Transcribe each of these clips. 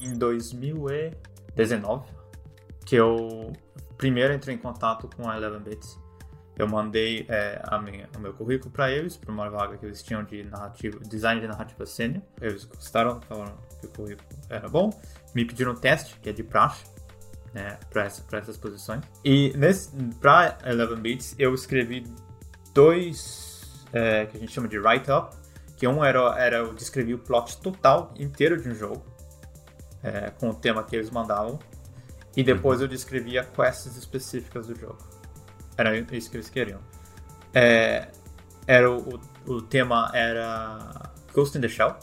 em 2019 que eu primeiro entrei em contato com a Eleven Bits. Eu mandei é, a minha, o meu currículo para eles, para uma vaga que eles tinham de narrativa, design de narrativa sênior. Eles gostaram, falaram que o currículo era bom. Me pediram um teste, que é de praxe, né, para essa, essas posições. E para Eleven Bits, eu escrevi dois é, que a gente chama de write-up, que um era, era eu descrevi o plot total inteiro de um jogo, é, com o tema que eles mandavam. E depois uhum. eu descrevia quests específicas do jogo. Era isso que eles queriam. É, era o, o, tema era Ghost in the Shell,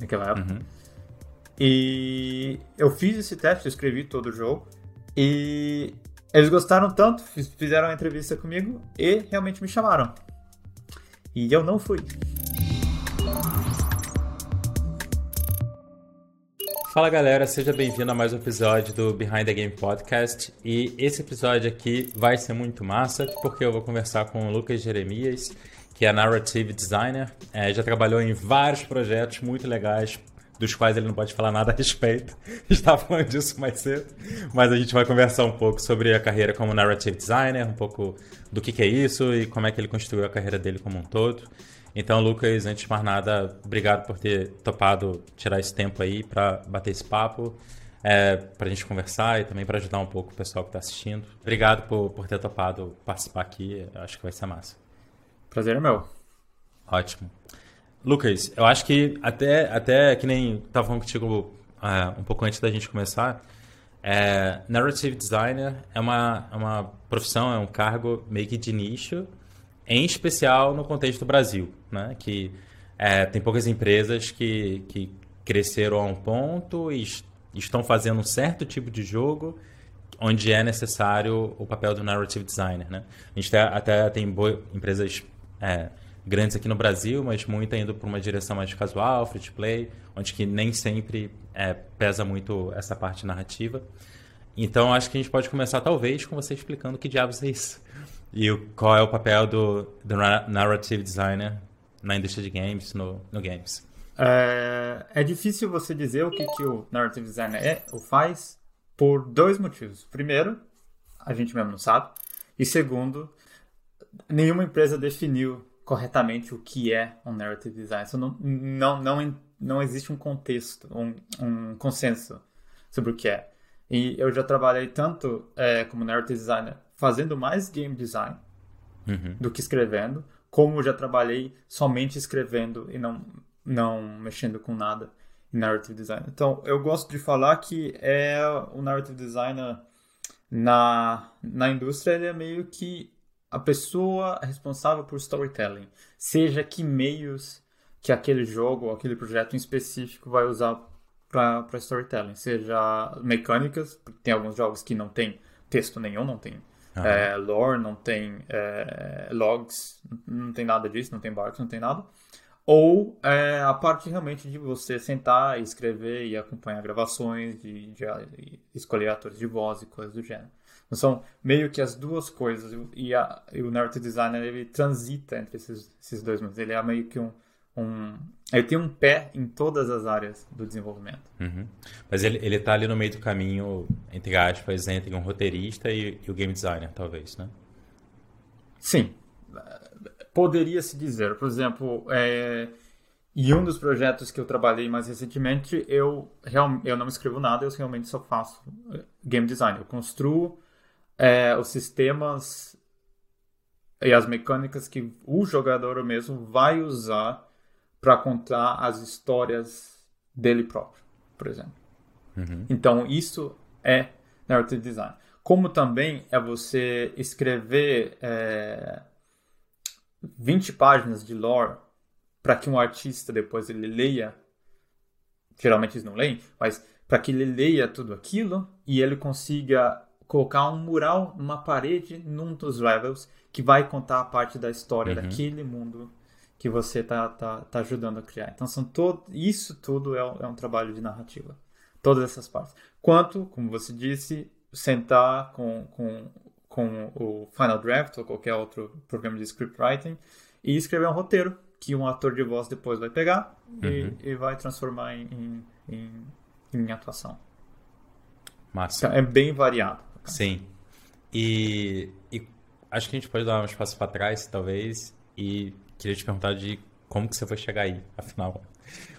naquela época. Uhum. E eu fiz esse teste, escrevi todo o jogo. E eles gostaram tanto, fizeram a entrevista comigo e realmente me chamaram. E eu não fui. Fala galera, seja bem-vindo a mais um episódio do Behind the Game Podcast. E esse episódio aqui vai ser muito massa, porque eu vou conversar com o Lucas Jeremias, que é narrative designer. É, já trabalhou em vários projetos muito legais, dos quais ele não pode falar nada a respeito. Estava falando disso mais cedo. Mas a gente vai conversar um pouco sobre a carreira como narrative designer, um pouco do que, que é isso e como é que ele construiu a carreira dele como um todo. Então, Lucas, antes de mais nada, obrigado por ter topado tirar esse tempo aí para bater esse papo, é, para a gente conversar e também para ajudar um pouco o pessoal que está assistindo. Obrigado por, por ter topado participar aqui, acho que vai ser massa. Prazer é meu. Ótimo. Lucas, eu acho que até, até que nem estava falando contigo uh, um pouco antes da gente começar, é, narrative designer é uma, é uma profissão, é um cargo meio que de nicho, em especial no contexto do Brasil, né? que é, tem poucas empresas que, que cresceram a um ponto e estão fazendo um certo tipo de jogo onde é necessário o papel do narrative designer. Né? A gente até tem empresas é, grandes aqui no Brasil, mas muito indo para uma direção mais casual, free to play, onde que nem sempre é, pesa muito essa parte narrativa. Então, acho que a gente pode começar, talvez, com você explicando que diabos é isso. E qual é o papel do, do narrative designer na indústria de games, no, no games? É, é difícil você dizer o que, que o narrative designer é ou faz por dois motivos. Primeiro, a gente mesmo não sabe. E segundo, nenhuma empresa definiu corretamente o que é um narrative design. Então, não, não, não, não existe um contexto, um, um consenso sobre o que é. E eu já trabalhei tanto é, como narrative designer fazendo mais game design uhum. do que escrevendo, como já trabalhei somente escrevendo e não, não mexendo com nada em narrative design. Então, eu gosto de falar que é o narrative designer na, na indústria, ele é meio que a pessoa responsável por storytelling, seja que meios que aquele jogo ou aquele projeto em específico vai usar para storytelling, seja mecânicas, porque tem alguns jogos que não tem texto nenhum, não tem Uhum. É, lore, não tem é, logs, não tem nada disso, não tem barcos, não tem nada. Ou é, a parte realmente de você sentar e escrever e acompanhar gravações, de, de, de escolher atores de voz e coisas do gênero. Então, são meio que as duas coisas. E, a, e o narrative designer ele transita entre esses, esses dois mundos. Ele é meio que um, um, ele tem um pé em todas as áreas do desenvolvimento. Uhum. Mas ele, ele tá ali no meio do caminho, entre aspas, entre um roteirista e, e o game designer, talvez, né? Sim. Poderia se dizer. Por exemplo, é, em um dos projetos que eu trabalhei mais recentemente, eu, real, eu não escrevo nada, eu realmente só faço é, game design. Eu construo é, os sistemas e as mecânicas que o jogador mesmo vai usar para contar as histórias dele próprio, por exemplo. Uhum. Então, isso é narrative design. Como também é você escrever é, 20 páginas de lore para que um artista depois ele leia, geralmente eles não leem, mas para que ele leia tudo aquilo e ele consiga colocar um mural numa parede num dos levels que vai contar a parte da história uhum. daquele mundo que você está tá, tá ajudando a criar. Então, são todo, isso tudo é um, é um trabalho de narrativa. Todas essas partes. Quanto, como você disse, sentar com, com, com o Final Draft ou qualquer outro programa de scriptwriting e escrever um roteiro que um ator de voz depois vai pegar uhum. e, e, vai transformar em, em, em, atuação. Massa. Então, é bem variado. Sim. E, e acho que a gente pode dar um espaço para trás, talvez, e queria te perguntar de como que você foi chegar aí, afinal.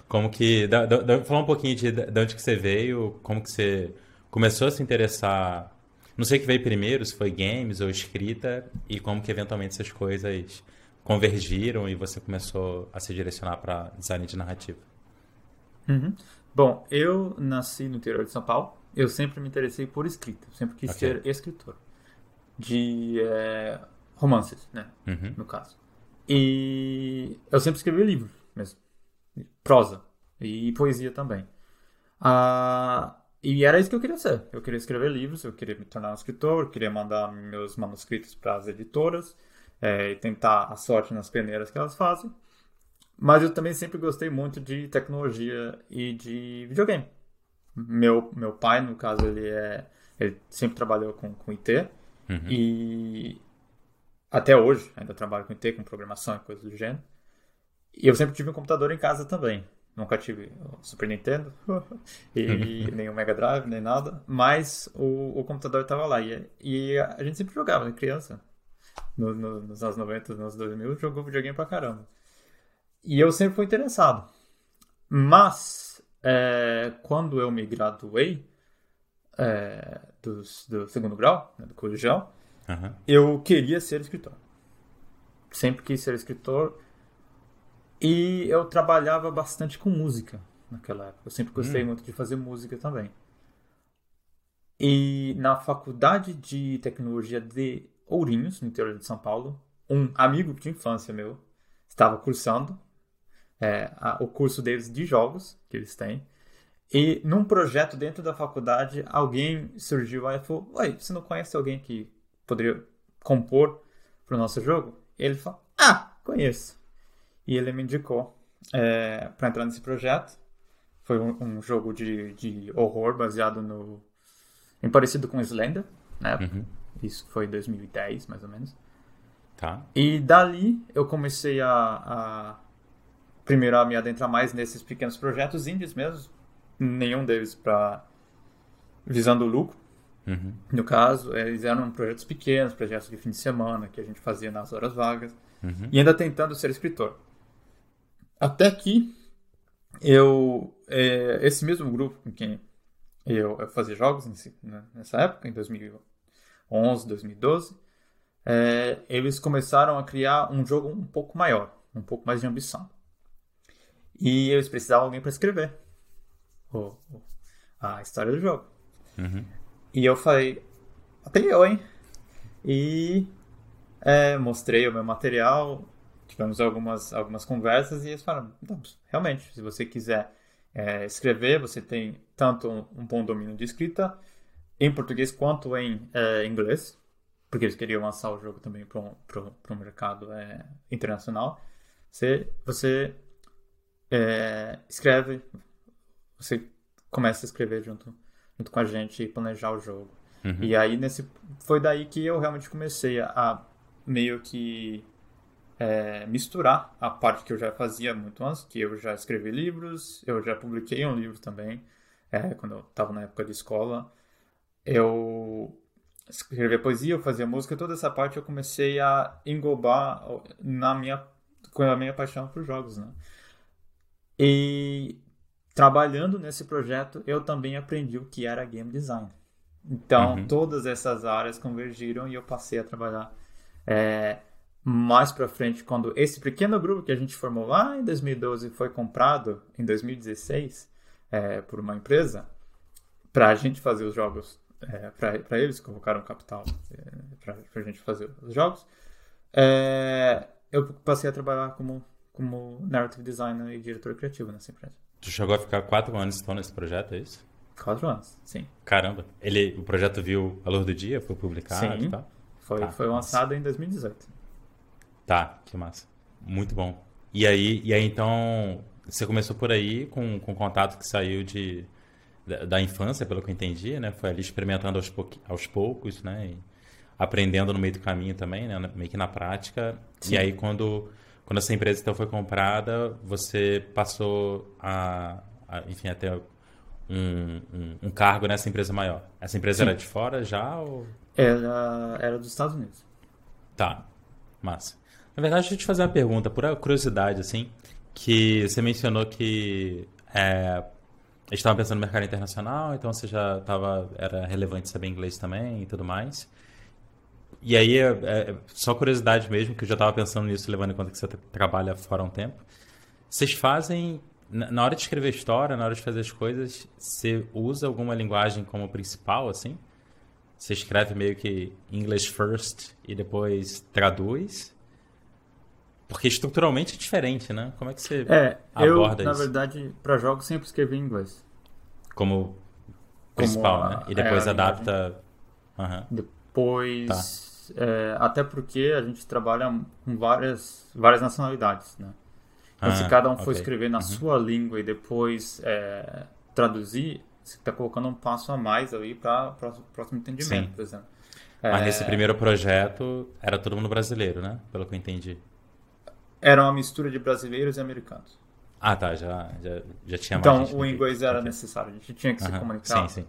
Como que... Da, da, falar um pouquinho de, de onde que você veio, como que você começou a se interessar... Não sei o que veio primeiro, se foi games ou escrita, e como que eventualmente essas coisas convergiram e você começou a se direcionar para design de narrativa. Uhum. Bom, eu nasci no interior de São Paulo. Eu sempre me interessei por escrita. sempre quis okay. ser escritor. De é, romances, né? Uhum. No caso. E eu sempre escrevi livros mesmo. Prosa. E poesia também. Ah, e era isso que eu queria ser. Eu queria escrever livros, eu queria me tornar um escritor, eu queria mandar meus manuscritos para as editoras é, e tentar a sorte nas peneiras que elas fazem. Mas eu também sempre gostei muito de tecnologia e de videogame. Meu, meu pai, no caso, ele é ele sempre trabalhou com, com IT uhum. e até hoje ainda trabalho com IT, com programação e coisas do gênero. E eu sempre tive um computador em casa também. Nunca tive o Super Nintendo e nem o Mega Drive, nem nada. Mas o, o computador estava lá. E, e, a gente sempre jogava, né? criança. No, no, nos anos 90, nos anos 2000, jogou videogame pra caramba. E eu sempre fui interessado. Mas, é, quando eu me graduei é, do, do, segundo grau, né, do colegial, uhum. eu queria ser escritor. Sempre quis ser escritor. E eu trabalhava bastante com música naquela época. Eu sempre gostei hum. muito de fazer música também. E na faculdade de tecnologia de Ourinhos, no interior de São Paulo, um amigo de infância meu estava cursando é, a, o curso deles de jogos que eles têm. E num projeto dentro da faculdade, alguém surgiu aí e falou: Oi, você não conhece alguém que poderia compor para o nosso jogo? E ele falou: Ah, conheço. E ele me indicou é, para entrar nesse projeto. Foi um, um, jogo de, de horror baseado no. em parecido com Slender, né? Uhum. Isso foi em 2010, mais ou menos. Tá. E dali eu comecei a, a primeiro a me adentrar mais nesses pequenos projetos indies mesmo, nenhum deles para visando lucro. Uhum. No caso, eles eram projetos pequenos, projetos de fim de semana que a gente fazia nas horas vagas uhum. e ainda tentando ser escritor. Até que eu, é, esse mesmo grupo com quem eu, eu fazia jogos né, nessa época, em 2011, 2012, é, eles começaram a criar um jogo um pouco maior, um pouco mais de ambição. E eles precisavam de alguém para escrever o, a história do jogo. Uhum. E eu falei, eu, hein? E é, mostrei o meu material, tivemos algumas, algumas conversas e eles falaram, realmente, se você quiser é, escrever, você tem tanto um, um, bom domínio de escrita em português quanto em é, inglês, porque eles queriam lançar o jogo também para o mercado é, internacional. Você, você é, escreve, você começa a escrever junto, junto com a gente e planejar o jogo. Uhum. E aí nesse foi daí que eu realmente comecei a, a meio que é, misturar a parte que eu já fazia muito antes, que eu já escrevi livros, eu já publiquei um livro também, é, quando eu estava na época de escola. Eu escrevia poesia, eu fazia música, toda essa parte eu comecei a englobar na minha, com a minha paixão por jogos, né? E trabalhando nesse projeto, eu também aprendi o que era game design. Então, uhum. todas essas áreas convergiram e eu passei a trabalhar é, mais para frente, quando esse pequeno grupo que a gente formou lá em 2012 foi comprado em 2016 é, por uma empresa, para a gente fazer os jogos, é, para eles colocaram capital é, para a gente fazer os jogos, é, eu passei a trabalhar como como narrative designer e diretor criativo nessa empresa. Tu chegou a ficar quatro anos então nesse projeto, é isso? Quatro anos, sim. Caramba. Ele, o projeto viu a luz do dia, foi publicado sim, tá? Foi, tá, foi lançado em 2018. Tá, que massa. Muito bom. E aí, e aí então, você começou por aí com, com contato que saiu de, da, da infância, pelo que eu entendi, né? Foi ali experimentando aos, aos poucos, né? E aprendendo no meio do caminho também, né? Meio que na prática. Sim. E aí quando quando essa empresa então foi comprada, você passou a, a enfim, até um, um, um, cargo nessa empresa maior? Essa empresa Sim. era de fora já? Ou... Era, era dos Estados Unidos. Tá, massa. Na verdade, deixa eu te fazer uma pergunta, por curiosidade, assim, que você mencionou que é, estava pensando no mercado internacional, então você já estava, era relevante saber inglês também e tudo mais. E aí, é, é, só curiosidade mesmo, que eu já estava pensando nisso, levando em conta que você trabalha fora há um tempo. Vocês fazem, na hora de escrever história, na hora de fazer as coisas, você usa alguma linguagem como principal, assim? Você escreve meio que English first e depois traduz? Porque estruturalmente é diferente, né? Como é que você é, aborda eu, isso? Na verdade, para jogos sempre escrevi em inglês. Como principal, Como a, né? E depois é, adapta. Uhum. Depois. Tá é, até porque a gente trabalha com várias, várias nacionalidades, né? Então, ah, se cada um for okay. escrever na uhum. sua língua e depois é, traduzir, você está colocando um passo a mais aí para o próximo entendimento, Sim. por exemplo. Mas é... nesse primeiro projeto era todo mundo brasileiro, né? Pelo que eu entendi. Era uma mistura de brasileiros e americanos. Ah, tá. Já, já, já tinha então, mais Então, o inglês era okay. necessário. A gente tinha que uhum. se comunicar. Sim, sim.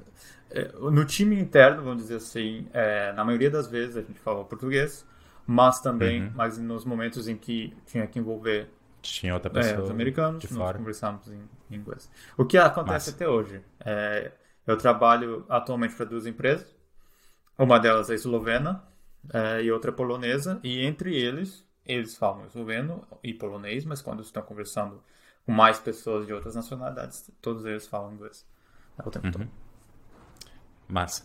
É, no time interno, vamos dizer assim, é, na maioria das vezes a gente falava português, mas também, uhum. mas nos momentos em que tinha que envolver tinha outra pessoa é, os americanos, de nós conversávamos em, inglês. O que acontece até hoje? É, eu trabalho atualmente para duas empresas, uma delas é eslovena é, e outra é polonesa, e entre eles, eles falam esloveno e polonês, mas quando estão conversando com mais pessoas de outras nacionalidades, todos eles falam inglês o tempo uhum. todo. Massa.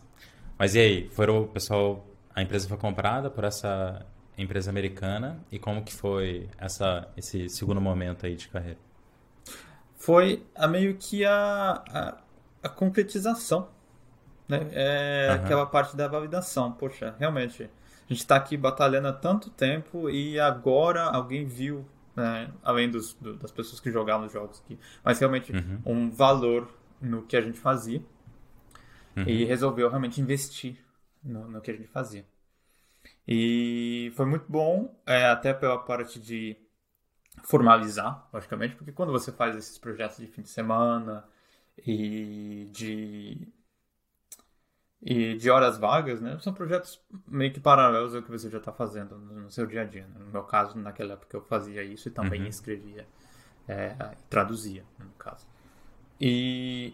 Mas e aí, foram o pessoal, a empresa foi comprada por essa empresa americana e como que foi essa, esse segundo momento aí de carreira? Foi a meio que a, a, a concretização, né? É uhum. aquela parte da validação. Poxa, realmente, a gente está aqui batalhando há tanto tempo e agora alguém viu, né? além dos, do, das pessoas que jogavam os jogos aqui, mas realmente uhum. um valor no que a gente fazia uhum. e resolveu realmente investir no, no, que a gente fazia. E foi muito bom, é, até pela parte de formalizar, logicamente, porque quando você faz esses projetos de fim de semana e de e de horas vagas, né? São projetos meio que paralelos ao que você já está fazendo no seu dia a dia. Né? No meu caso, naquela época eu fazia isso e também uhum. escrevia, é, traduzia, no caso. E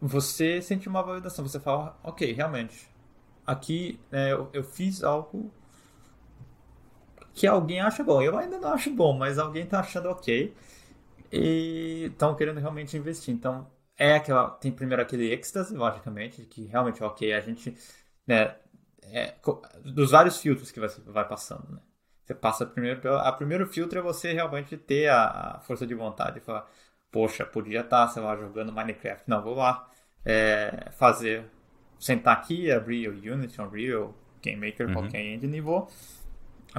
você sente uma validação. Você fala, ok, realmente, aqui é, eu, eu, fiz algo que alguém acha bom. Eu ainda não acho bom, mas alguém está achando ok. E estão querendo realmente investir. Então, é aquela. Tem primeiro aquele êxtase, logicamente, que realmente, ok, a gente. Né, é, dos vários filtros que você vai passando, né? Você passa primeiro. A primeiro filtro é você realmente ter a, a força de vontade e falar poxa, podia estar, tá, sei lá, jogando Minecraft. Não, vou lá é, fazer, sentar aqui, abrir o Unity, Unreal, Game Maker, uhum. qualquer engine e vou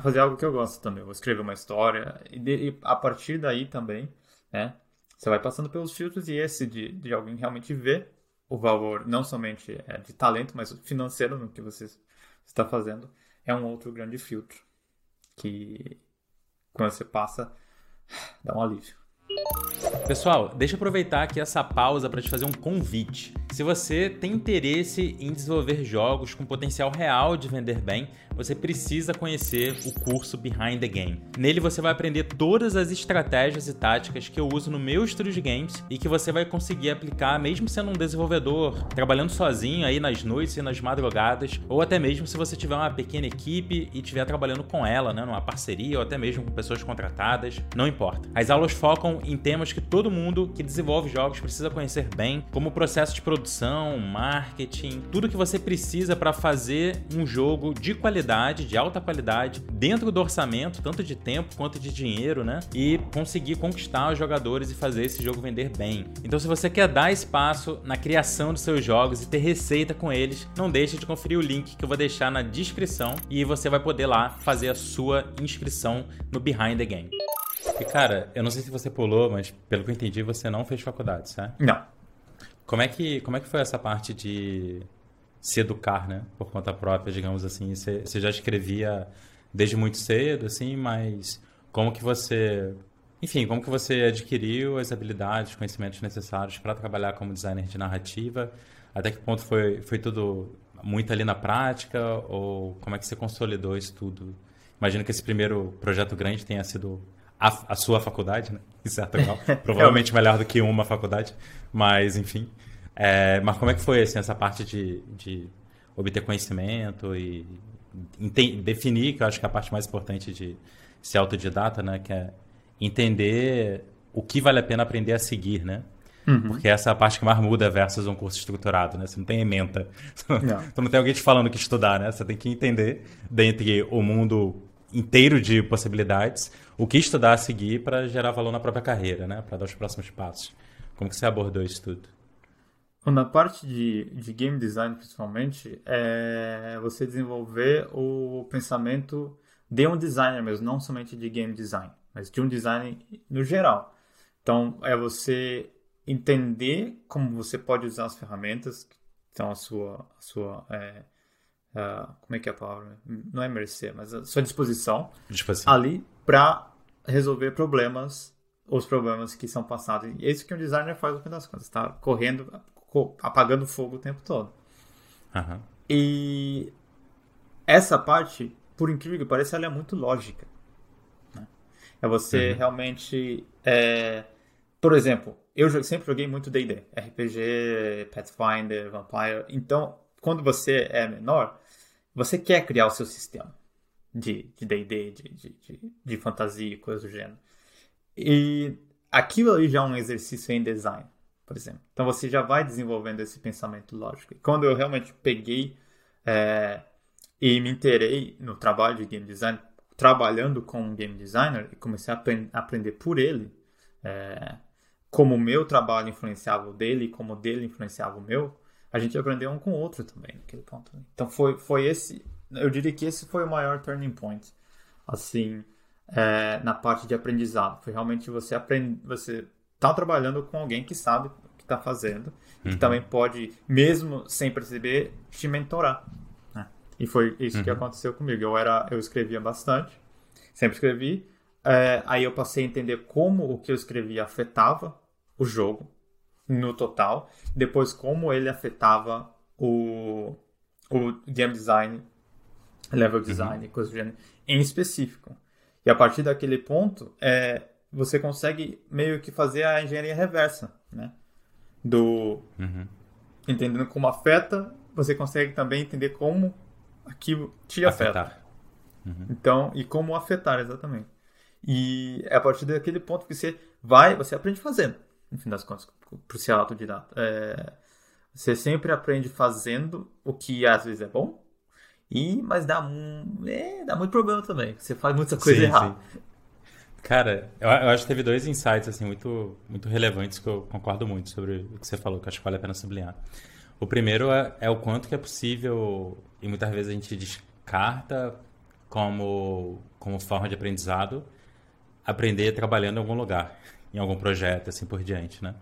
fazer algo que eu gosto também. Vou escrever uma história e, de, e a partir daí também, né, você vai passando pelos filtros e esse de, de alguém realmente ver o valor, não somente é, de talento, mas financeiro no que você está fazendo, é um outro grande filtro que quando você passa, dá um alívio. Pessoal, deixa eu aproveitar aqui essa pausa para te fazer um convite. Se você tem interesse em desenvolver jogos com potencial real de vender bem, você precisa conhecer o curso Behind the Game. Nele você vai aprender todas as estratégias e táticas que eu uso no meu estúdio de games e que você vai conseguir aplicar mesmo sendo um desenvolvedor, trabalhando sozinho aí nas noites e nas madrugadas, ou até mesmo se você tiver uma pequena equipe e estiver trabalhando com ela, né, numa parceria ou até mesmo com pessoas contratadas, não importa. As aulas focam em temas que mundo que desenvolve jogos precisa conhecer bem, como o processo de produção, marketing, tudo que você precisa para fazer um jogo de qualidade, de alta qualidade, dentro do orçamento, tanto de tempo quanto de dinheiro, né? E conseguir conquistar os jogadores e fazer esse jogo vender bem. Então, se você quer dar espaço na criação dos seus jogos e ter receita com eles, não deixe de conferir o link que eu vou deixar na descrição e você vai poder lá fazer a sua inscrição no Behind the Game. E cara, eu não sei se você pulou, mas pelo que eu entendi, você não fez faculdade, certo? Não. Como é que, como é que foi essa parte de se educar, né? Por conta própria, digamos assim. Você, você já escrevia desde muito cedo, assim, mas como que você enfim, como que você adquiriu as habilidades, conhecimentos necessários para trabalhar como designer de narrativa? Até que ponto foi, foi tudo muito ali na prática? Ou como é que você consolidou isso tudo? Imagino que esse primeiro projeto grande tenha sido a, a sua faculdade, né? Em certo grau. Provavelmente melhor do que uma faculdade, mas enfim. É, mas como é que foi assim, essa parte de, de obter conhecimento e definir, que eu acho que é a parte mais importante de ser autodidata, né? Que é entender o que vale a pena aprender a seguir, né? Uhum. Porque essa é a parte que mais muda versus um curso estruturado, né? Você não tem ementa. Não. Você não tem alguém te falando o que estudar, né? Você tem que entender, dentre o mundo inteiro de possibilidades, o que estudar a seguir para gerar valor na própria carreira, né? Para dar os próximos passos. Como que você abordou isso tudo? Na parte de, de game design, principalmente, é você desenvolver o pensamento de um designer mesmo, não somente de game design, mas de um design no geral. Então, é você entender como você pode usar as ferramentas estão à sua, à sua é, uh, como é que é a palavra? Não é mercê, mas à sua disposição, disposição. ali para resolver problemas, os problemas que são passados. E é isso que um designer faz no fim das contas, está correndo, apagando fogo o tempo todo. Uhum. E essa parte, por incrível que pareça, ela é muito lógica. Né? É você uhum. realmente. É... Por exemplo, eu sempre joguei muito DD, RPG, Pathfinder, Vampire. Então, quando você é menor, você quer criar o seu sistema de DD, de, de, de, de, fantasia e coisas do gênero. E aquilo ali já é um exercício em design, por exemplo. Então você já vai desenvolvendo esse pensamento lógico. E quando eu realmente peguei é, e me interei no trabalho de game design, trabalhando com um game designer, e comecei a aprender por ele, é, como o meu trabalho influenciava o dele e como o dele influenciava o meu, a gente aprendeu um com o outro também naquele ponto. Né? Então foi, foi esse, eu diria que esse foi o maior turning point, assim, é, na parte de aprendizado. Foi realmente você aprender, você tá trabalhando com alguém que sabe o que está fazendo, uhum. que também pode, mesmo sem perceber, te mentorar. Né? E foi isso uhum. que aconteceu comigo. Eu era, eu escrevia bastante, sempre escrevi. É, aí eu passei a entender como o que eu escrevia afetava o jogo no total, depois como ele afetava o, o game design, level design, uhum. coisa do gênero, em específico. E a partir daquele ponto, é, você consegue meio que fazer a engenharia reversa, né? Do uhum. entendendo como afeta, você consegue também entender como aquilo te afeta. Uhum. Então, e como afetar exatamente. E é a partir daquele ponto que você vai, você aprende fazendo no fim das contas, para ser autodidata. É, você sempre aprende fazendo o que às vezes é bom, e mas dá, é, dá muito problema também. Você faz muita coisa sim, errada. Sim. Cara, eu, eu, acho que teve dois insights assim muito, muito relevantes que eu concordo muito sobre o que você falou, que acho que vale a pena sublinhar. O primeiro é, é o quanto que é possível, e muitas vezes a gente descarta como, como forma de aprendizado, aprender trabalhando em algum lugar em algum projeto, assim por diante, né?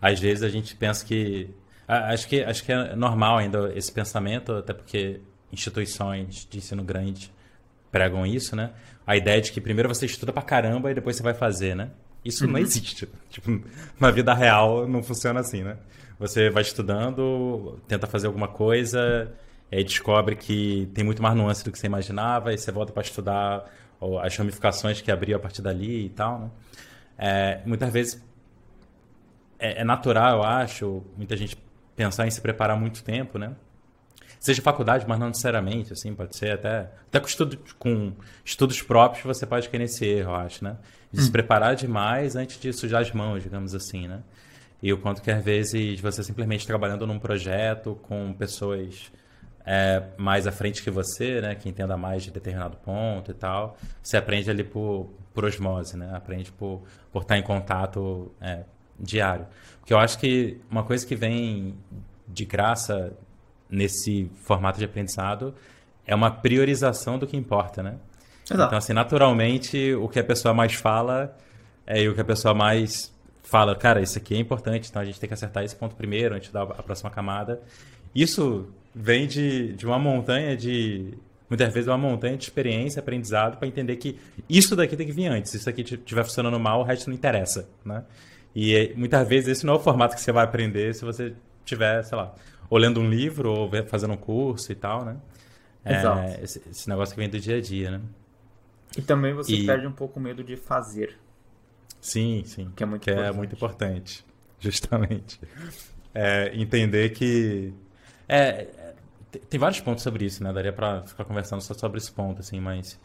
Às vezes a gente pensa que acho que acho que é normal ainda esse pensamento, até porque instituições de ensino grande pregam isso, né? A ideia de que primeiro você estuda pra caramba e depois você vai fazer, né? Isso uhum. não existe. Tipo, na vida real não funciona assim, né? Você vai estudando, tenta fazer alguma coisa, e aí descobre que tem muito mais nuance do que você imaginava, e você volta para estudar as ramificações que abriu a partir dali e tal, né? É, muitas vezes é, é, natural, eu acho, muita gente pensar em se preparar muito tempo, né? Seja faculdade, mas não necessariamente, assim, pode ser até, até com, estudo, com estudos próprios você pode cair nesse erro, eu acho, né? De hum. se preparar demais antes de sujar as mãos, digamos assim, né? E o quanto que às vezes você simplesmente trabalhando num projeto com pessoas é, mais à frente que você, né, que entenda mais de determinado ponto e tal, você aprende ali por, por osmose, né? Aprende por, por estar em contato é, diário. Porque eu acho que uma coisa que vem de graça nesse formato de aprendizado é uma priorização do que importa, né? Exato. Então, assim, naturalmente, o que a pessoa mais fala é o que a pessoa mais fala, cara, isso aqui é importante, então a gente tem que acertar esse ponto primeiro antes da a próxima camada. Isso vem de, de uma montanha de muitas vezes é uma montanha de experiência, aprendizado, para entender que isso daqui tem que vir antes. Se isso aqui estiver funcionando mal, o resto não interessa, né? E muitas vezes esse não é o formato que você vai aprender se você tiver, sei lá, ou lendo um livro ou fazendo um curso e tal, né? Exato. É, esse, esse, negócio que vem do dia a dia, né? E também você e... perde um pouco o medo de fazer. Sim, sim. Que é muito, que importante. É muito importante, justamente. É, entender que... É, tem vários pontos sobre isso, né? Daria para ficar conversando só sobre esse ponto, assim, mas...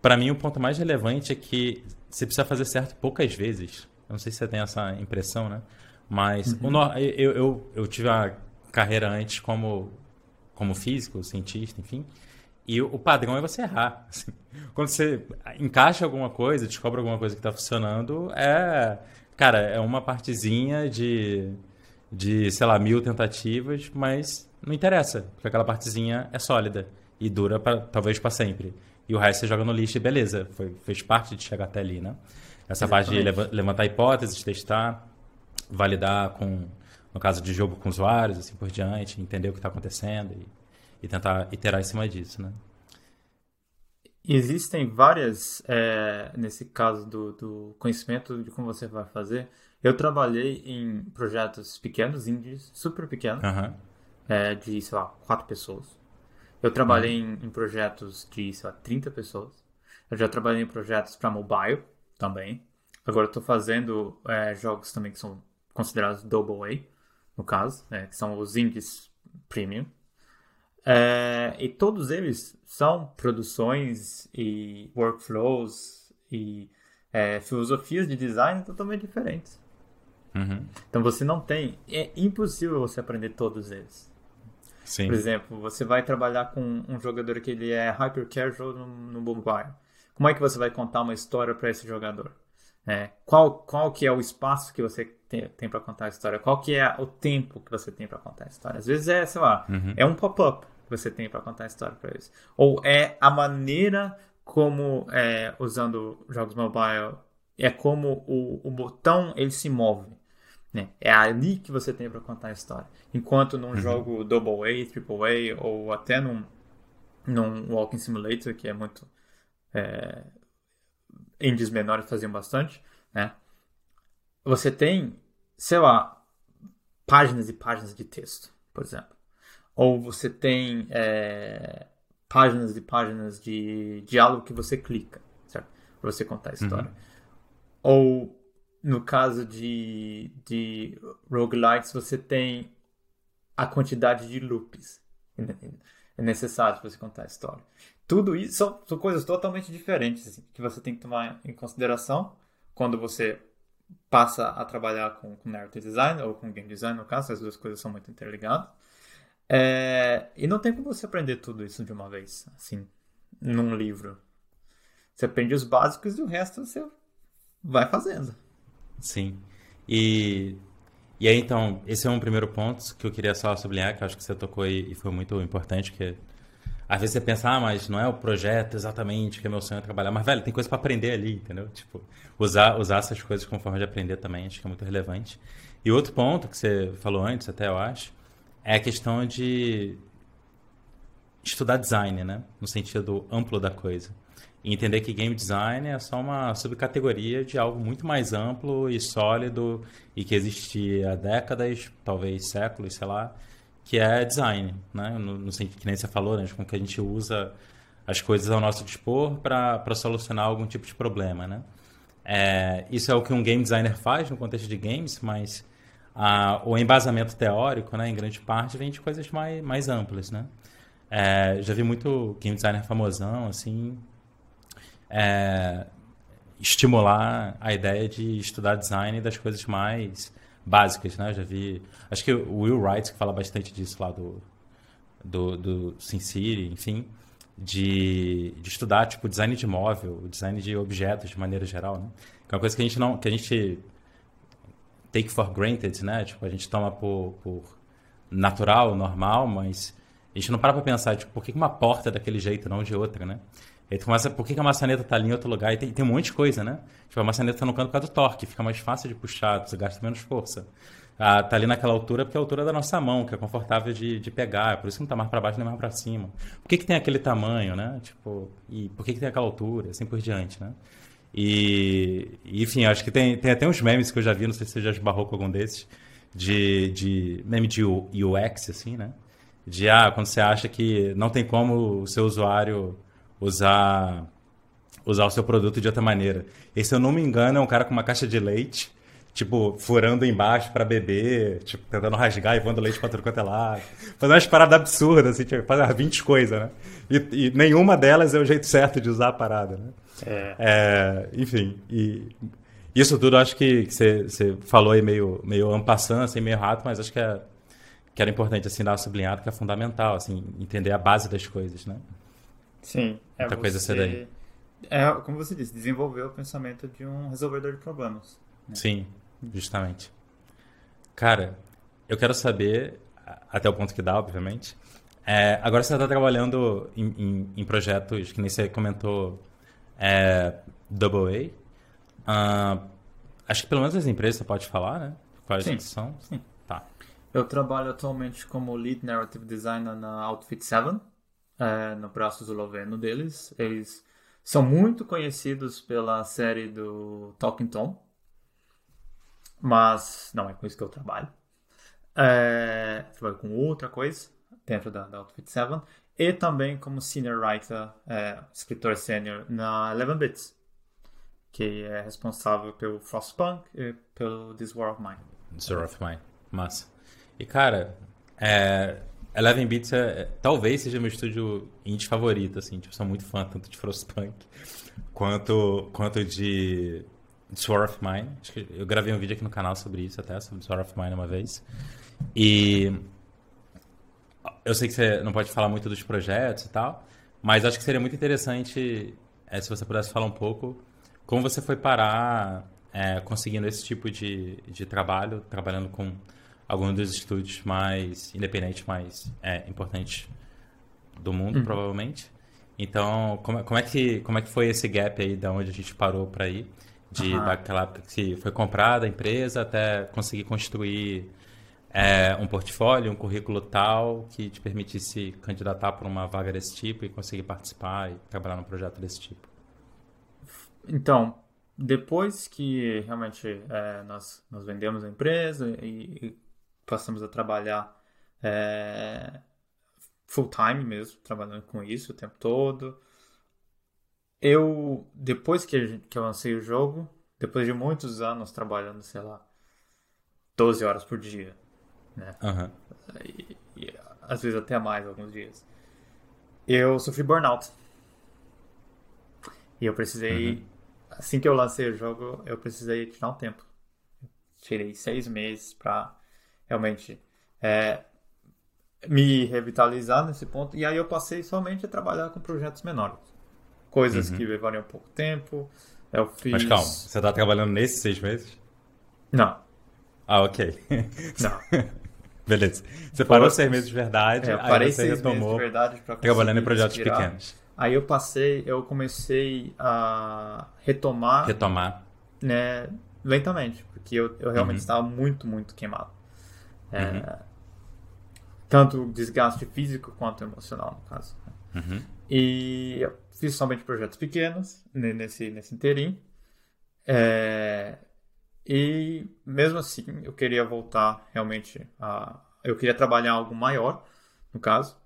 Para mim, o ponto mais relevante é que você precisa fazer certo poucas vezes. Eu não sei se você tem essa impressão, né? Mas uhum. o, eu, eu, eu tive a carreira antes como, como físico, cientista, enfim. E o padrão é você errar. Assim. Quando você encaixa alguma coisa, descobre alguma coisa que está funcionando, é. Cara, é uma partezinha de, de, sei lá, mil tentativas, mas não interessa, porque aquela partezinha é sólida e dura pra, talvez para sempre. E o resto você joga no lixo e beleza, foi, fez parte de chegar até ali, né? Essa Exatamente. parte de levantar hipóteses, testar, validar com, no caso de jogo com usuários, assim por diante, entender o que está acontecendo e, e, tentar iterar em cima disso, né? Existem várias, é, nesse caso do, do conhecimento de como você vai fazer. Eu trabalhei em projetos pequenos, indies, super pequenos, uhum. É, de, sei lá, quatro pessoas. Eu trabalhei uhum. em, em, projetos de, sei lá, 30 pessoas. Eu já trabalhei em projetos para mobile também. Agora estou fazendo é, jogos também que são considerados Double A, no caso, né, que são os indies premium. É, e todos eles são produções e workflows e é, filosofias de design totalmente diferentes. Uhum. Então você não tem. É impossível você aprender todos eles. Sim. Por exemplo, você vai trabalhar com um jogador que ele é hyper casual no, no mobile. Como é que você vai contar uma história para esse jogador? É, qual, qual que é o espaço que você tem, tem para contar a história? Qual que é o tempo que você tem para contar a história? Às vezes é, sei lá, uhum. é um pop-up que você tem para contar a história para eles. Ou é a maneira como, é, usando jogos mobile, é como o, o botão ele se move. Né? É ali que você tem para contar a história. Enquanto num uhum. jogo Double A, Triple A, ou até num, num Walking Simulator, que é muito é, indies menores faziam bastante, né? Você tem, sei lá, páginas e páginas de texto, por exemplo. Ou você tem é, páginas e páginas de diálogo que você clica, certo? Para você contar a história. Uhum. Ou, no caso de, de roguelikes, você tem a quantidade de loops é necessário para você contar a história. Tudo isso são, são coisas totalmente diferentes assim, que você tem que tomar em consideração quando você passa a trabalhar com, com narrative design ou com game design, no caso, as duas coisas são muito interligadas. É, e não tem como você aprender tudo isso de uma vez, assim, num livro. Você aprende os básicos e o resto você vai fazendo. Sim. E, e aí, então, esse é um primeiro ponto que eu queria só sublinhar, que acho que você tocou e, e foi muito importante, que às vezes você pensa, ah, mas não é o projeto exatamente que é meu sonho é trabalhar. Mas, velho, tem coisa para aprender ali, entendeu? Tipo, usar, usar essas coisas como forma de aprender também, acho que é muito relevante. E outro ponto que você falou antes, até eu acho, é a questão de estudar design, né? No sentido amplo da coisa. E entender que game design é só uma subcategoria de algo muito mais amplo e sólido e que existe há décadas, talvez séculos, sei lá, que é design, né? No, no que nem você falou, né? Como que a gente usa as coisas ao nosso dispor para solucionar algum tipo de problema, né? É, isso é o que um game designer faz no contexto de games, mas a, o embasamento teórico, né, em grande parte, vem de coisas mais, mais amplas, né? É, já vi muito game designer famosão, assim, é, estimular a ideia de estudar design das coisas mais básicas, né? Eu já vi. Acho que o Will Wright que fala bastante disso lá do, do, do SimCity, enfim, de, de estudar tipo design de móvel, design de objetos de maneira geral, né? Que é uma coisa que a gente não, que a gente take for granted, né? Tipo a gente toma por, por natural, normal, mas a gente não para para pensar tipo por que uma porta é daquele jeito, não de outra, né? Aí tu começa, por que, que a maçaneta tá ali em outro lugar? E tem, tem um monte de coisa, né? Tipo, a maçaneta tá no canto por causa do torque, fica mais fácil de puxar, você gasta menos força. Ah, tá ali naquela altura porque é a altura da nossa mão, que é confortável de, de pegar, por isso que não tá mais para baixo nem mais para cima. Por que, que tem aquele tamanho, né? Tipo, e por que, que tem aquela altura, assim por diante, né? E, enfim, acho que tem, tem até uns memes que eu já vi, não sei se você já esbarrou com algum desses, de, de meme de UX, assim, né? De, ah, quando você acha que não tem como o seu usuário usar usar o seu produto de outra maneira. E se eu não me engano, é um cara com uma caixa de leite, tipo, furando embaixo para beber, tipo, tentando rasgar e voando leite pra tudo quanto é lado. Fazendo umas paradas absurdas, assim, tipo, fazer 20 coisas, né? E, e, nenhuma delas é o jeito certo de usar a parada, né? É. é enfim, e isso tudo acho que, você, falou aí meio, meio ampassando, assim, meio rato, mas acho que, é, que era importante, assim, dar uma sublinhada, que é fundamental, assim, entender a base das coisas, né? Sim. É Muita você, coisa ser daí. É, como você disse, desenvolver o pensamento de um resolvedor de problemas. Né? Sim, justamente. Cara, eu quero saber, até o ponto que dá, obviamente, é, agora você está trabalhando em, em, em, projetos que nem você comentou, é, Double A, Uh, acho que pelo menos as empresas você pode falar, né? Quais sim, são? Sim. Tá. Eu trabalho atualmente como Lead Narrative Designer na Outfit 7, é, no braço esloveno deles. Eles são muito conhecidos pela série do Talking Tom, mas não é com isso que eu trabalho. É, trabalho com outra coisa dentro da, da Outfit 7 e também como Senior Writer, é, escritor sênior na Eleven Bits que é responsável pelo Frostpunk e pelo This War of Mine. This War of Mine, massa. E cara, é, Eleven Beats é, é, talvez seja meu estúdio indie favorito, assim, tipo, sou muito fã tanto de Frostpunk quanto, quanto de This War of Mine. Acho que eu gravei um vídeo aqui no canal sobre isso até, sobre War of Mine uma vez. E eu sei que você não pode falar muito dos projetos e tal, mas acho que seria muito interessante é, se você pudesse falar um pouco como você foi parar é, conseguindo esse tipo de, de trabalho, trabalhando com alguns dos estúdios mais independentes, mais é, importantes do mundo, uhum. provavelmente. Então, como, como, é que, como é que foi esse gap aí da onde a gente parou para ir? De uhum. daquela época que foi comprada a empresa até conseguir construir é, um portfólio, um currículo tal que te permitisse candidatar para uma vaga desse tipo e conseguir participar e trabalhar num projeto desse tipo. Então, depois que realmente é, nós, nós vendemos a empresa e, e passamos a trabalhar é, full time mesmo, trabalhando com isso o tempo todo, eu, depois que, que eu lancei o jogo, depois de muitos anos trabalhando, sei lá, 12 horas por dia, né? Uhum. E, e, às vezes até mais alguns dias. Eu sofri burnout. E eu precisei uhum assim que eu lancei o jogo, eu precisei tirar um tempo. Tirei seis meses para realmente é, me revitalizar nesse ponto. E aí eu passei somente a trabalhar com projetos menores. Coisas uhum. que levariam pouco tempo. Eu fiz... Mas calma, você está trabalhando nesses seis meses? Não. Ah, ok. Não. Beleza. Você parou seis meses de verdade, é, eu parei aí você seis retomou meses de verdade trabalhando em projetos pequenos. Aí eu passei, eu comecei a retomar. Retomar. Né, lentamente, porque eu, eu realmente uhum. estava muito, muito queimado. É, uhum. Tanto desgaste físico quanto emocional, no caso. Uhum. E eu fiz somente projetos pequenos nesse, nesse interim. É, e mesmo assim, eu queria voltar realmente a. Eu queria trabalhar algo maior, no caso.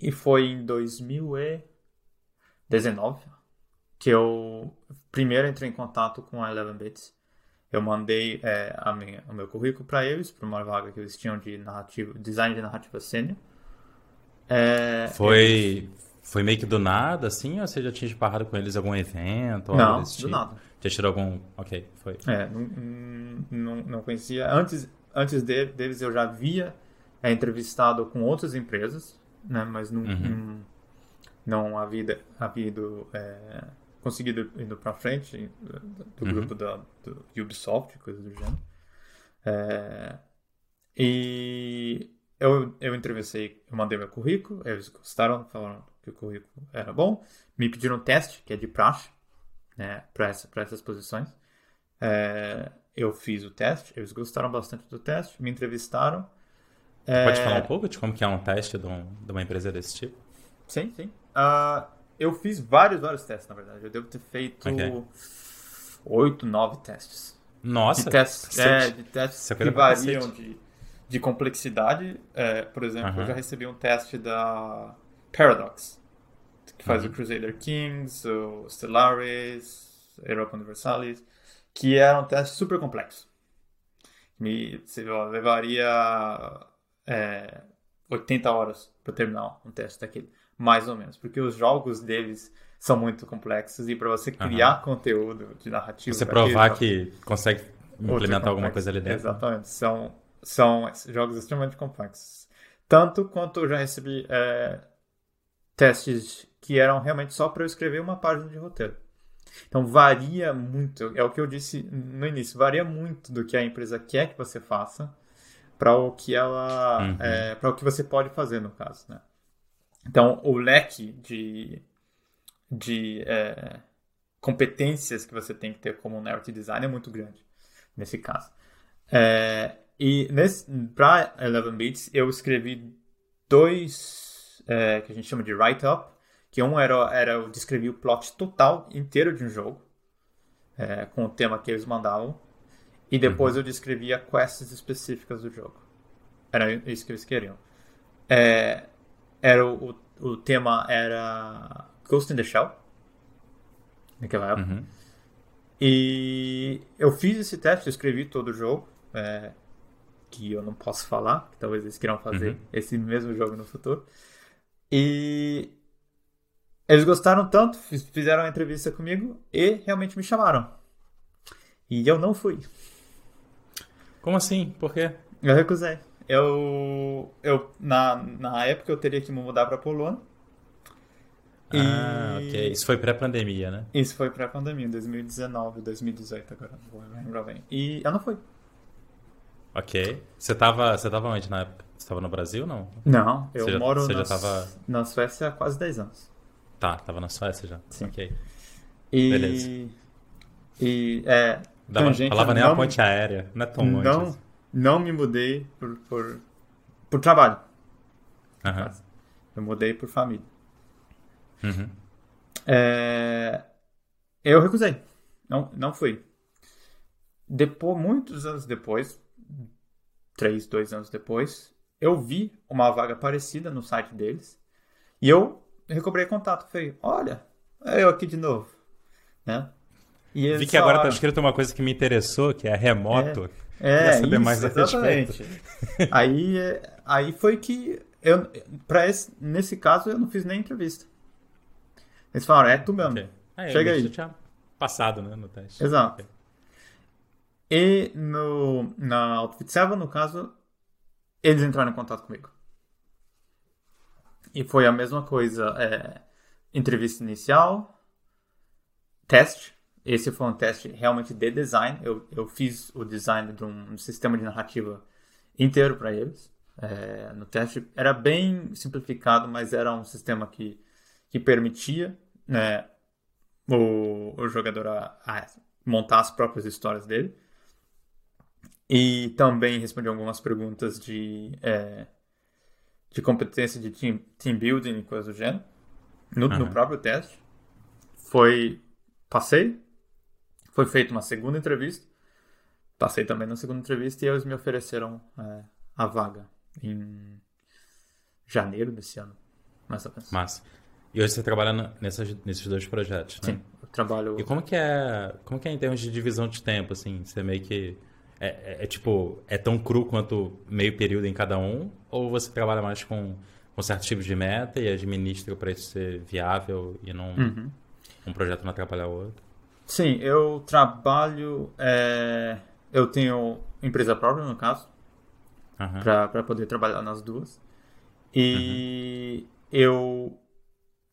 E foi em 2019 que eu primeiro entrei em contato com a Eleven Bits. Eu mandei é, a minha, o meu currículo para eles, para uma vaga que eles tinham de narrativa, design de narrativa sênior. É, foi, eles... foi meio que do nada, assim, ou você já tinha esparrado com eles em algum evento? Não, do tipo? nada. Já tirou algum. Ok, foi. É, não, não, não conhecia. Antes, antes deles eu já havia é, entrevistado com outras empresas né? Mas não, uhum. não, não havia havido é, conseguido indo para frente do uhum. grupo da, do Ubisoft, coisa do gênero. É, e eu, eu entrevistei, eu mandei meu currículo, eles gostaram, falaram que o currículo era bom. Me pediram um teste, que é de praxe, né, para essa, essas posições. É, eu fiz o teste, eles gostaram bastante do teste, me entrevistaram. Pode é... falar um pouco de como que é um teste de, um, de uma empresa desse tipo? Sim, sim. Uh, eu fiz vários, vários testes, na verdade. Eu devo ter feito oito, okay. nove testes. Nossa! De testes, é, de testes que variam de, de complexidade. É, por exemplo, uh -huh. eu já recebi um teste da Paradox, que faz uh -huh. o Crusader Kings, o Stellaris, Europa Universalis, que era um teste super complexo. Me levaria é, 80 horas para terminar um teste daquele, mais ou menos, porque os jogos deles são muito complexos e para você criar uhum. conteúdo de narrativa. Você provar que consegue implementar alguma coisa ali dentro. Exatamente. São, são jogos extremamente complexos. Tanto quanto eu já recebi é, testes que eram realmente só para eu escrever uma página de roteiro. Então varia muito, é o que eu disse no início, varia muito do que a empresa quer que você faça para o que ela, uhum. é, para o que você pode fazer no caso, né? Então o leque de de é, competências que você tem que ter como narrative design é muito grande nesse caso. É, e para Eleven Bits eu escrevi dois é, que a gente chama de write-up, que um era, era eu descrevi o plot total inteiro de um jogo, é, com o tema que eles mandavam, e depois uhum. eu descrevia quests específicas do jogo. Era isso que eles queriam. É, era o, o, o tema era Ghost in the Shell, naquela época. Uhum. E eu fiz esse teste, eu escrevi todo o jogo, é, que eu não posso falar, que talvez eles queiram fazer uhum. esse mesmo jogo no futuro. E eles gostaram tanto, fizeram uma entrevista comigo e realmente me chamaram. E eu não fui. Como assim? Por quê? Eu recusei. Eu, eu na, na época eu teria que me mudar para Polônia ah, e... ok. Isso foi pré-pandemia, né? Isso foi pré-pandemia, 2019, 2018 agora, não vou lembrar bem. E eu não fui. Ok. Você tava, você tava onde na época? Você tava no Brasil ou não? Não, eu você moro já, na, tava... na Suécia há quase 10 anos. Tá, tava na Suécia já. Sim. Ok. E... Beleza. E, é... Dava, falava nem a ponte aérea, não é tão longe. Não, assim. Não me mudei por, por, por trabalho. Uhum. Eu mudei por família. Uhum. É... Eu recusei. Não, não fui. Depois, muitos anos depois, três, dois anos depois, eu vi uma vaga parecida no site deles e eu recobrei contato. Falei, olha, é eu aqui de novo. Né? E vi que agora está escrito uma coisa que me interessou, que é remoto. É, é saber isso, mais exatamente. aí, aí foi que eu, pra esse, nesse caso eu não fiz nem entrevista. Eles falaram, é tu mesmo. Okay. Ah, Chega aí. tinha passado, né, no teste. Exato. Okay. E no, na Outfit 7, no caso, eles entraram em contato comigo. E foi a mesma coisa. É, entrevista inicial, teste. Esse foi um teste realmente de design. Eu, eu fiz o design de um sistema de narrativa inteiro para eles. É, no teste era bem simplificado, mas era um sistema que, que permitia né, o, o jogador a, a montar as próprias histórias dele. E também respondeu algumas perguntas de, é, de competência de team, team building e coisas do gênero no, uhum. no próprio teste. Foi. Passei. Foi feita uma segunda entrevista. Passei também na segunda entrevista e eles me ofereceram é, a vaga em janeiro desse ano. Mais ou menos. Massa. E hoje você trabalha nessas, nesses dois projetos, né? Sim, eu trabalho... E como que é, como que é em termos de divisão de tempo, assim? Você meio que... É, é, é tipo, é tão cru quanto meio período em cada um? Ou você trabalha mais com, com certos tipos de meta e administra para isso ser viável e não uhum. um projeto não atrapalhar o outro? Sim, eu trabalho... É... Eu tenho empresa própria, no caso, uhum. para poder trabalhar nas duas. E uhum. eu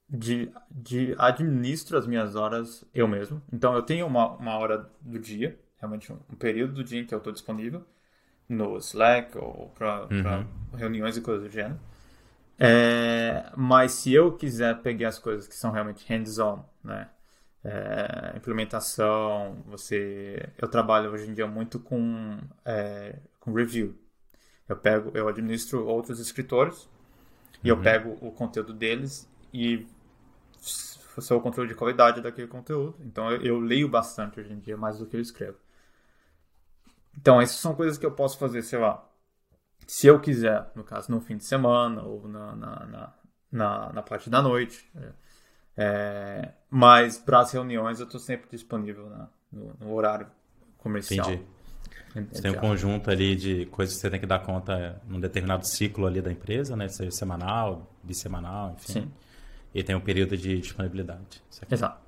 de, de administro as minhas horas eu mesmo. Então eu tenho uma, uma hora do dia, realmente um, um período do dia em que eu estou disponível no Slack ou para uhum. reuniões e coisas do gênero. É, mas se eu quiser pegar as coisas que são realmente hands-on, né? É, implementação, você, eu trabalho hoje em dia muito com, é, com review. Eu pego, eu administro outros escritores e eu uhum. pego o conteúdo deles e sou o controle de qualidade daquele conteúdo. Então eu, eu, leio bastante hoje em dia, mais do que eu escrevo. Então essas são coisas que eu posso fazer, sei lá, se eu quiser, no caso, no fim de semana ou na, na, na, na, na parte da noite. É, é mas para as reuniões eu estou sempre disponível na, no, no, horário comercial. Entendi. Você tem um conjunto ali de coisas que você tem que dar conta num determinado ciclo ali da empresa, né? Seja semanal, bissemanal, enfim. Sim. E tem um período de disponibilidade. Exato.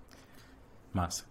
Massa.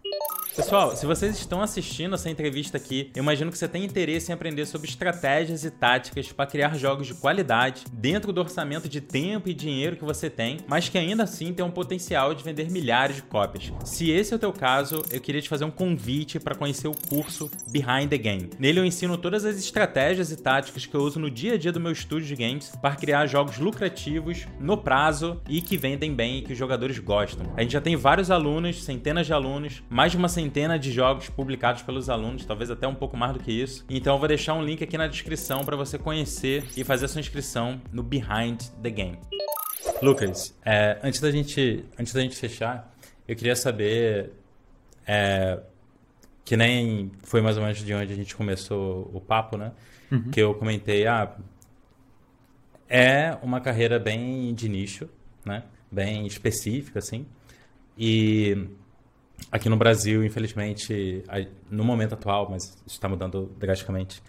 Pessoal, se vocês estão assistindo essa entrevista aqui, eu imagino que você tem interesse em aprender sobre estratégias e táticas para criar jogos de qualidade dentro do orçamento de tempo e dinheiro que você tem, mas que ainda assim tem um potencial de vender milhares de cópias. Se esse é o teu caso, eu queria te fazer um convite para conhecer o curso Behind the Game. Nele eu ensino todas as estratégias e táticas que eu uso no dia a dia do meu estúdio de games para criar jogos lucrativos, no prazo e que vendem bem e que os jogadores gostam. A gente já tem vários alunos, centenas de alunos, mais de uma centena centena de jogos publicados pelos alunos, talvez até um pouco mais do que isso. Então eu vou deixar um link aqui na descrição para você conhecer e fazer a sua inscrição no Behind the Game. Lucas, é, antes da gente antes da gente fechar, eu queria saber é, que nem foi mais ou menos de onde a gente começou o papo, né? Uhum. Que eu comentei, ah, é uma carreira bem de nicho, né? Bem específica, assim. E Aqui no Brasil, infelizmente, no momento atual, mas está mudando drasticamente,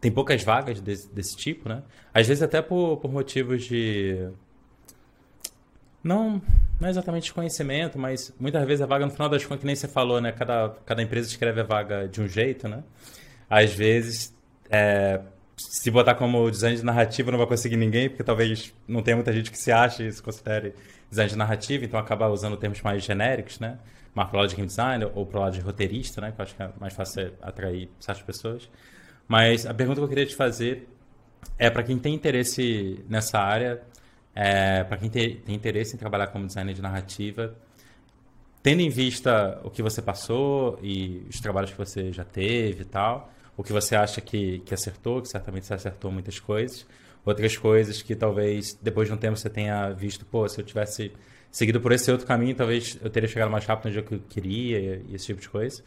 tem poucas vagas desse, desse tipo, né? Às vezes até por, por motivos de... Não, não exatamente conhecimento, mas muitas vezes a vaga, no final das contas, que nem você falou, né? Cada, cada empresa escreve a vaga de um jeito, né? Às vezes, é, se botar como design de narrativa, não vai conseguir ninguém, porque talvez não tenha muita gente que se ache e se considere design de narrativa, então acaba usando termos mais genéricos, né? Mais pro lado de game designer ou pro lado de roteirista, né? Que eu acho que é mais fácil atrair certas pessoas. Mas a pergunta que eu queria te fazer é para quem tem interesse nessa área, é, para quem tem, tem interesse em trabalhar como designer de narrativa, tendo em vista o que você passou e os trabalhos que você já teve e tal, o que você acha que, que acertou, que certamente você acertou muitas coisas, outras coisas que talvez depois de um tempo você tenha visto, pô, se eu tivesse seguido por esse outro caminho, talvez eu teria chegado mais rápido que eu queria e esse tipo de coisa.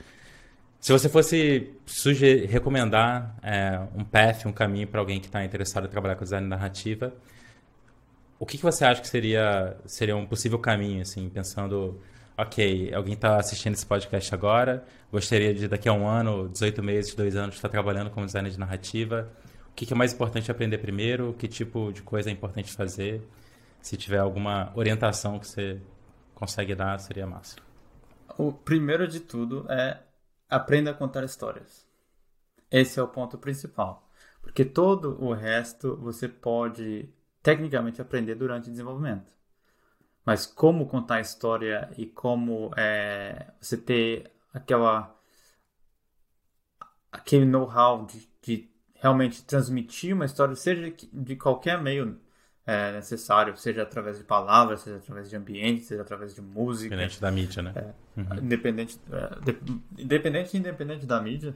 Se você fosse sugerir, recomendar é, um path, um caminho para alguém que está interessado em trabalhar com design narrativa, o que, que você acha que seria, seria um possível caminho, assim, pensando, ok, alguém está assistindo esse podcast agora, gostaria de daqui a um ano, 18 meses, dois anos, estar trabalhando como designer de narrativa, o que, que é mais importante aprender primeiro, que tipo de coisa é importante fazer, se tiver alguma orientação que você consegue dar, seria massa. O primeiro de tudo é aprenda a contar histórias. Esse é o ponto principal. Porque todo o resto você pode tecnicamente aprender durante o desenvolvimento. Mas como contar a história e como é, você ter aquela aquele know-how de, de, realmente transmitir uma história, seja de qualquer meio é, necessário, seja através de palavras, seja através de ambiente, seja através de música. Independente da mídia, né? É, uhum. Independente, é, de, independente independente da mídia,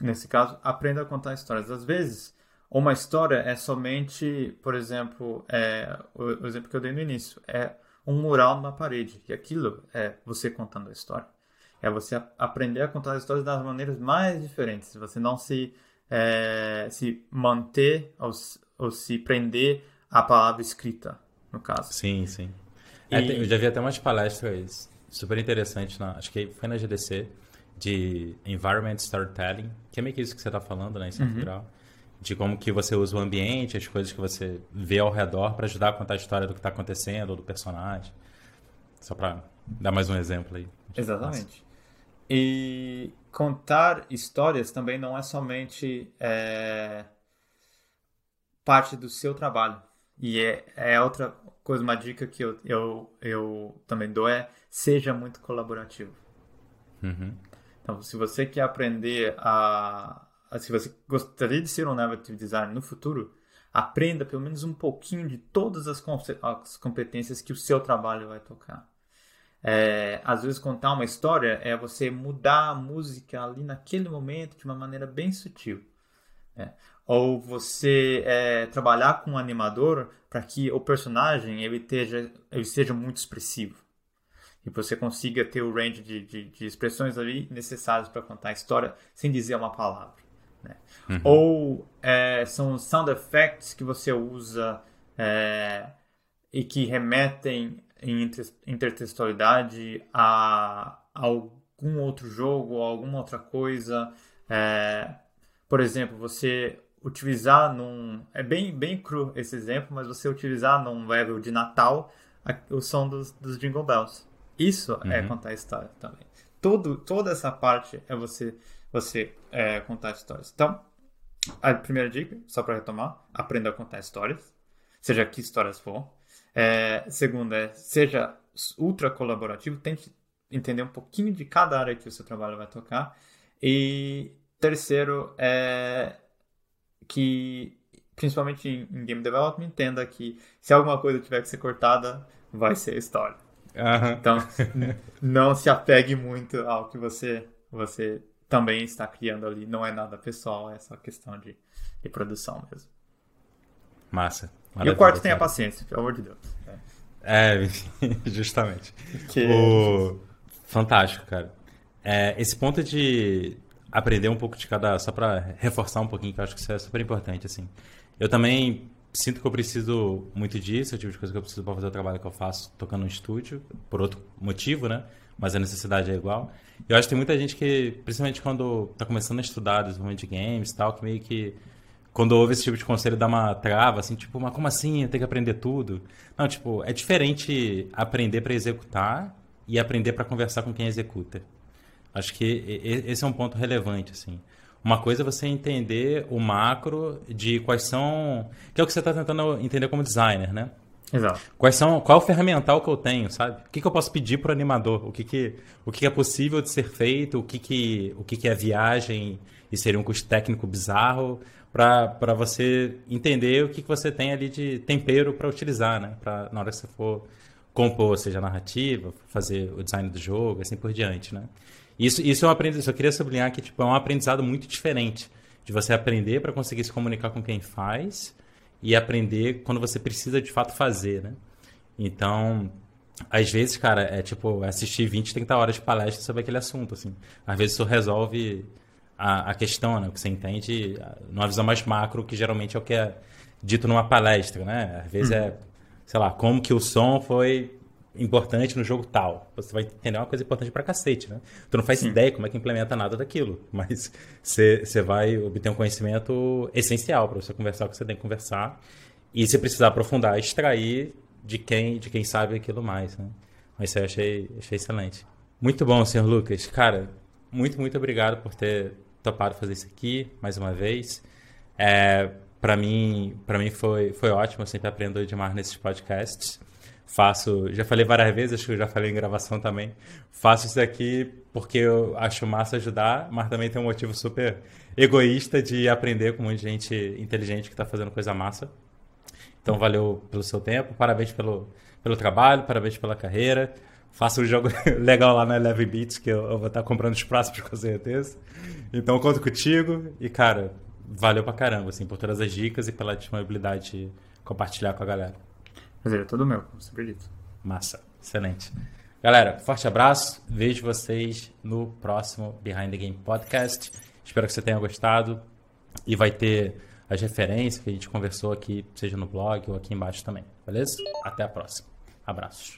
nesse caso, aprenda a contar histórias. Às vezes, uma história é somente, por exemplo, é, o, o exemplo que eu dei no início, é um mural na parede. E aquilo é você contando a história. É você aprender a contar as histórias das maneiras mais diferentes. Você não se, é, se manter ou, ou se prender a palavra escrita, no caso. Sim, sim. E... É, eu já vi até umas palestras super interessantes, na, acho que foi na GDC, de Environment Storytelling, que é meio que isso que você está falando, né, em uhum. De como que você usa o ambiente, as coisas que você vê ao redor para ajudar a contar a história do que está acontecendo, ou do personagem. Só para dar mais um exemplo aí. Exatamente. E contar histórias também não é somente é, parte do seu trabalho. E é, é outra coisa, uma dica que eu, eu, eu também dou é seja muito colaborativo. Uhum. Então, se você quer aprender a, a, Se você gostaria de ser um narrative designer no futuro, aprenda pelo menos um pouquinho de todas as, as competências que o seu trabalho vai tocar. É, às vezes contar uma história é você mudar a música ali naquele momento de uma maneira bem sutil. Né? Ou você é, trabalhar com um animador para que o personagem ele, esteja, ele seja muito expressivo. E você consiga ter o range de, de, de expressões ali necessários para contar a história sem dizer uma palavra. Né? Uhum. Ou é, são sound effects que você usa é, e que remetem em intertextualidade a, a algum outro jogo ou alguma outra coisa. É, por exemplo, você utilizar num. É bem, bem cru esse exemplo, mas você utilizar num level de Natal o som dos, dos Jingle Bells. Isso é uhum. é contar história também. Todo, toda essa parte é você, você é, contar histórias. Então, a primeira dica, só para retomar, aprenda a contar histórias, seja que histórias for. É, segunda é, seja ultra colaborativo, tente entender um pouquinho de cada área que o seu trabalho vai tocar. E terceiro é que, principalmente em, game development, entenda que se alguma coisa tiver que ser cortada, vai ser a história. Uhum. Então, não se apegue muito ao que você, você também está criando ali. Não é nada pessoal, é só questão de, de produção mesmo. Massa. Maravilha, e o quarto tenha paciência, pelo amor de Deus. É, é justamente. Que... O... Fantástico, cara. É, esse ponto de aprender um pouco de cada. Só para reforçar um pouquinho, que eu acho que isso é super importante, assim. Eu também sinto que eu preciso muito disso, é o tipo de coisa que eu preciso para fazer o trabalho que eu faço tocando no estúdio, por outro motivo, né? Mas a necessidade é igual. Eu acho que tem muita gente que, principalmente quando está começando a estudar desenvolvimento de games e tal, que meio que quando ouve esse tipo de conselho dá uma trava, assim, tipo, mas como assim? Eu tenho que aprender tudo? Não, tipo, é diferente aprender para executar e aprender para conversar com quem executa. Acho que esse é um ponto relevante, assim. Uma coisa é você entender o macro de quais são. Que é o que você está tentando entender como designer, né? Exato. Quais são, qual é o ferramental que eu tenho, sabe? O que, que eu posso pedir para o animador? O, que, que, o que, que é possível de ser feito? O que, que, o que, que é viagem e seria um custo técnico bizarro? Para você entender o que, que você tem ali de tempero para utilizar, né? Pra, na hora que você for compor, seja narrativa, fazer o design do jogo, assim por diante, né? Isso, isso é um aprendizado. Eu queria sublinhar que tipo, é um aprendizado muito diferente de você aprender para conseguir se comunicar com quem faz e aprender quando você precisa de fato fazer, né? Então, às vezes, cara, é tipo assistir 20, 30 horas de palestra sobre aquele assunto, assim. Às vezes isso resolve a, a questão, né? O que você entende numa visão mais macro, que geralmente é o que é dito numa palestra, né? Às vezes hum. é, sei lá, como que o som foi importante no jogo tal. Você vai entender uma coisa importante pra cacete, né? Tu não faz Sim. ideia como é que implementa nada daquilo, mas você vai obter um conhecimento essencial para você conversar o que você tem que conversar e se precisar aprofundar, extrair de quem, de quem sabe aquilo mais, né? Mas isso eu achei, achei excelente. Muito bom, senhor Lucas. Cara, muito, muito obrigado por ter topado fazer isso aqui mais uma vez. É, para mim, para mim foi, foi ótimo, eu sempre aprendo demais nesses podcasts faço, já falei várias vezes, acho que eu já falei em gravação também, faço isso aqui porque eu acho massa ajudar, mas também tem um motivo super egoísta de aprender com muita gente inteligente que está fazendo coisa massa. Então, valeu pelo seu tempo, parabéns pelo, pelo trabalho, parabéns pela carreira. Faça um jogo legal lá na Eleven Beats, que eu, eu vou estar tá comprando os próximos com certeza. Então, conto contigo e, cara, valeu pra caramba, assim, por todas as dicas e pela disponibilidade de compartilhar com a galera. Prazer é todo meu, como sempre dito. Massa, excelente. Galera, forte abraço. Vejo vocês no próximo Behind the Game Podcast. Espero que você tenha gostado. E vai ter as referências que a gente conversou aqui, seja no blog ou aqui embaixo também. Beleza? Até a próxima. Abraços.